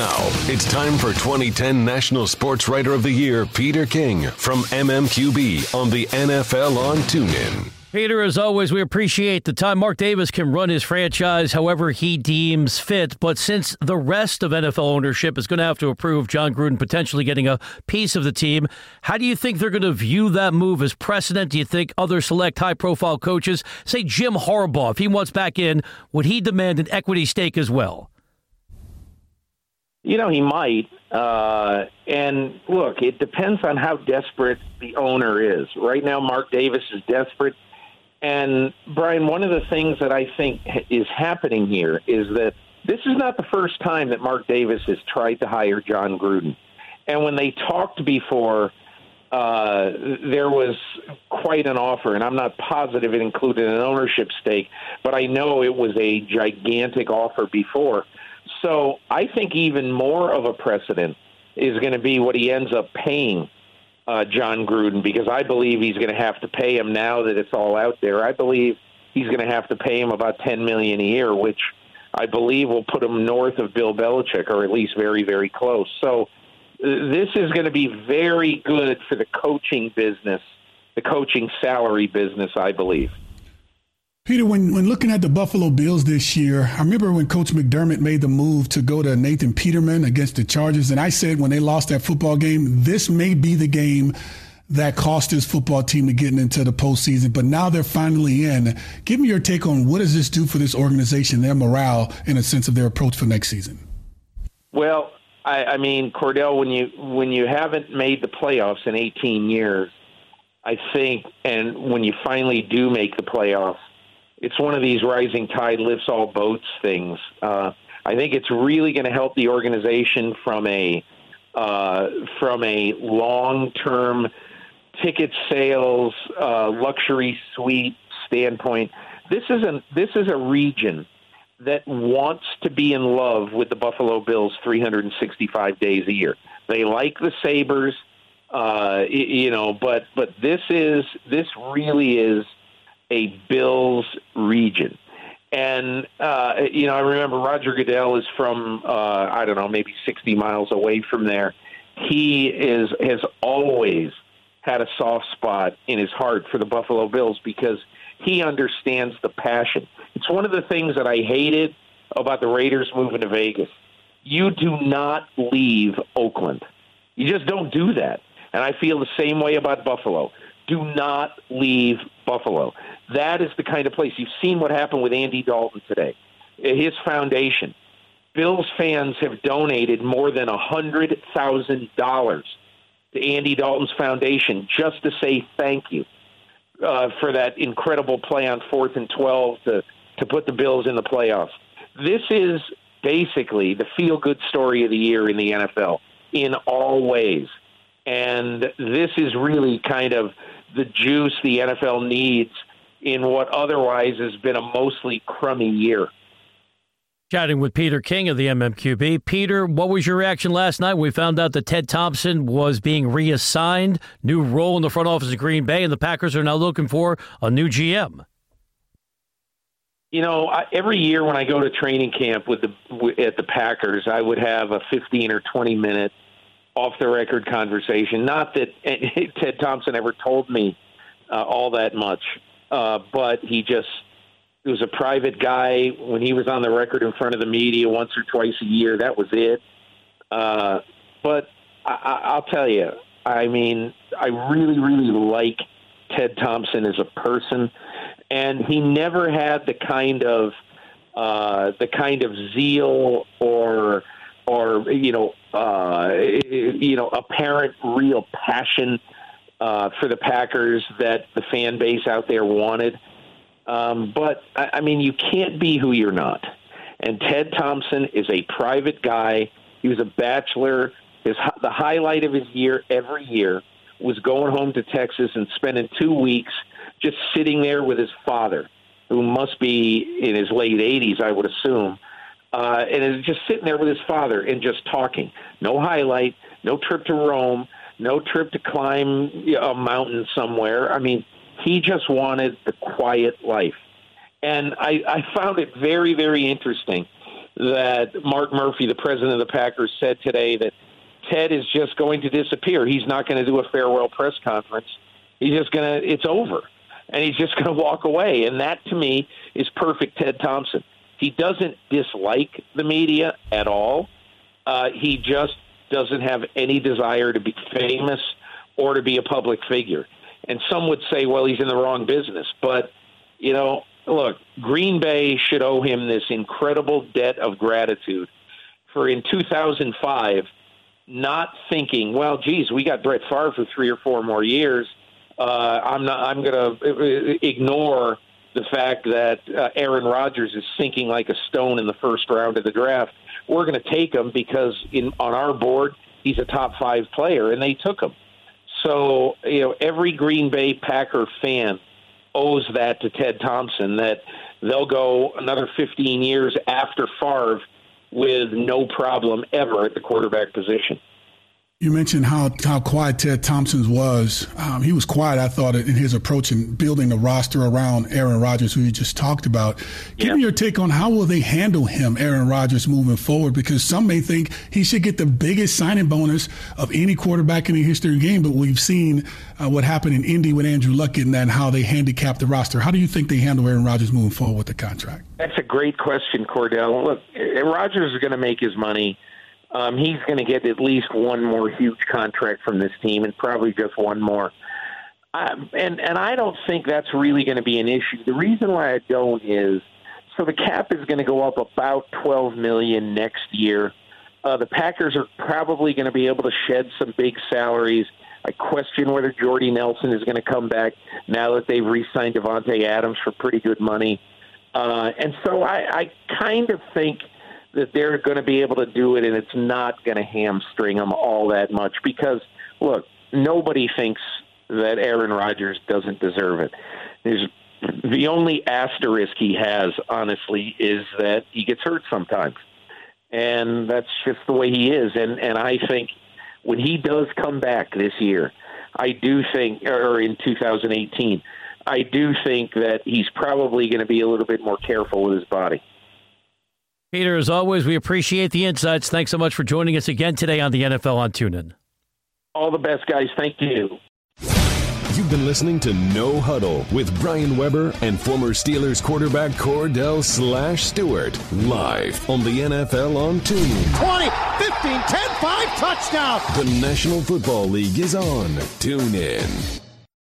Now, it's time for 2010 National Sports Writer of the Year, Peter King from MMQB on the NFL on TuneIn. Peter, as always, we appreciate the time. Mark Davis can run his franchise however he deems fit, but since the rest of NFL ownership is going to have to approve Jon Gruden potentially getting a piece of the team, how do you think they're going to view that move as precedent? Do you think other select high profile coaches, say Jim Harbaugh, if he wants back in, would he demand an equity stake as well? You know, he might. Uh, and look, it depends on how desperate the owner is. Right now, Mark Davis is desperate. And Brian, one of the things that I think is happening here is that this is not the first time that Mark Davis has tried to hire Jon Gruden. And when they talked before, uh, there was quite an offer, and I'm not positive it included an ownership stake, but I know it was a gigantic offer before. So I think even more of a precedent is going to be what he ends up paying uh, Jon Gruden because I believe he's going to have to pay him now that it's all out there. I believe he's going to have to pay him about ten million a year, which I believe will put him north of Bill Belichick, or at least very, very close. So uh, this is going to be very good for the coaching business, the coaching salary business, I believe. Peter, when, when looking at the Buffalo Bills this year, I remember when Coach McDermott made the move to go to Nathan Peterman against the Chargers, and I said when they lost that football game, this may be the game that cost this football team to getting into the postseason. But now they're finally in. Give me your take on what does this do for this organization, their morale, in a sense of their approach for next season. Well, I, I mean, Kordell, when you when you haven't made the playoffs in 18 years, I think, and when you finally do make the playoffs it's one of these rising tide lifts all boats things. Uh, I think it's really going to help the organization from a uh, from a long term ticket sales uh, luxury suite standpoint. This is a this is a region that wants to be in love with the Buffalo Bills 365 days a year. They like the Sabres, uh, you know, but but this is this really is a Bills region. And uh, you know, I remember Roger Goodell is from uh, I don't know, maybe 60 miles away from there. He is has always had a soft spot in his heart for the Buffalo Bills because he understands the passion. It's one of the things that I hated about the Raiders moving to Vegas. You do not leave Oakland. You just don't do that. And I feel the same way about Buffalo. Do not leave Buffalo. That is the kind of place. You've seen what happened with Andy Dalton today. His foundation. Bills fans have donated more than $100,000 to Andy Dalton's foundation just to say thank you uh, for that incredible play on fourth and 12 to, to put the Bills in the playoffs. This is basically the feel good story of the year in the NFL in all ways. And this is really kind of the juice the NFL needs in what otherwise has been a mostly crummy year. Chatting with Peter King of the MMQB. Peter, what was your reaction last night? We found out that Ted Thompson was being reassigned, new role in the front office of Green Bay, and the Packers are now looking for a new GM. You know, I, every year when I go to training camp with the at the Packers, I would have a 15 or 20 minute off the record conversation. Not that Ted Thompson ever told me uh, all that much, uh, but he just he was a private guy. When he was on the record in front of the media once or twice a year, that was it. Uh, but I, I'll tell you, I mean, I really, really like Ted Thompson as a person, and he never had the kind of uh, the kind of zeal or or you know uh, you know apparent real passion uh, for the Packers that the fan base out there wanted. Um, but I, I mean, you can't be who you're not. And Ted Thompson is a private guy. He was a bachelor. His the highlight of his year every year was going home to Texas and spending two weeks just sitting there with his father, who must be in his late 80s, I would assume uh, and is just sitting there with his father and just talking. No highlight, no trip to Rome, no trip to climb a mountain somewhere. I mean, he just wanted the quiet life. And I, I found it very, very interesting that Mark Murphy, the president of the Packers, said today that Ted is just going to disappear. He's not going to do a farewell press conference. He's just going to, it's over. And he's just going to walk away. And that, to me, is perfect Ted Thompson. He doesn't dislike the media at all. Uh, he just doesn't have any desire to be famous or to be a public figure. And some would say, well, he's in the wrong business. But, you know, look, Green Bay should owe him this incredible debt of gratitude for in 2005 not thinking, well, geez, we got Brett Favre for three or four more years. Uh, I'm not. I'm going to ignore the fact that uh, Aaron Rodgers is sinking like a stone in the first round of the draft. We're going to take him because in on our board he's a top five player, and they took him. So you know, every Green Bay Packer fan owes that to Ted Thompson. That they'll go another 15 years after Favre with no problem ever at the quarterback position. You mentioned how, how quiet Ted Thompson was. Um, he was quiet, I thought, in his approach in building the roster around Aaron Rodgers, who you just talked about. Give yeah. me your take on how will they handle him, Aaron Rodgers, moving forward? Because some may think he should get the biggest signing bonus of any quarterback in the history of the game, but we've seen uh, what happened in Indy with Andrew Luck and then how they handicapped the roster. How do you think they handle Aaron Rodgers moving forward with the contract? That's a great question, Kordell. Look, Rodgers is going to make his money – um, he's going to get at least one more huge contract from this team, and probably just one more. Um, and and I don't think that's really going to be an issue. The reason why I don't is so the cap is going to go up about twelve million next year. Uh, the Packers are probably going to be able to shed some big salaries. I question whether Jordy Nelson is going to come back now that they've re-signed Davante Adams for pretty good money. Uh, and so I, I kind of think that they're going to be able to do it and it's not going to hamstring them all that much because, look, nobody thinks that Aaron Rodgers doesn't deserve it. There's the only asterisk he has, honestly, is that he gets hurt sometimes, and that's just the way he is. And and I think when he does come back this year, I do think, or in 2018, I do think that he's probably going to be a little bit more careful with his body. Peter, as always, we appreciate the insights. Thanks so much for joining us again today on the NFL on TuneIn. All the best, guys. Thank you. You've been listening to No Huddle with Brian Weber and former Steelers quarterback Kordell Slash Stewart live on the NFL on Tune. 20, 15, 10, 5, touchdown. The National Football League is on. Tune in.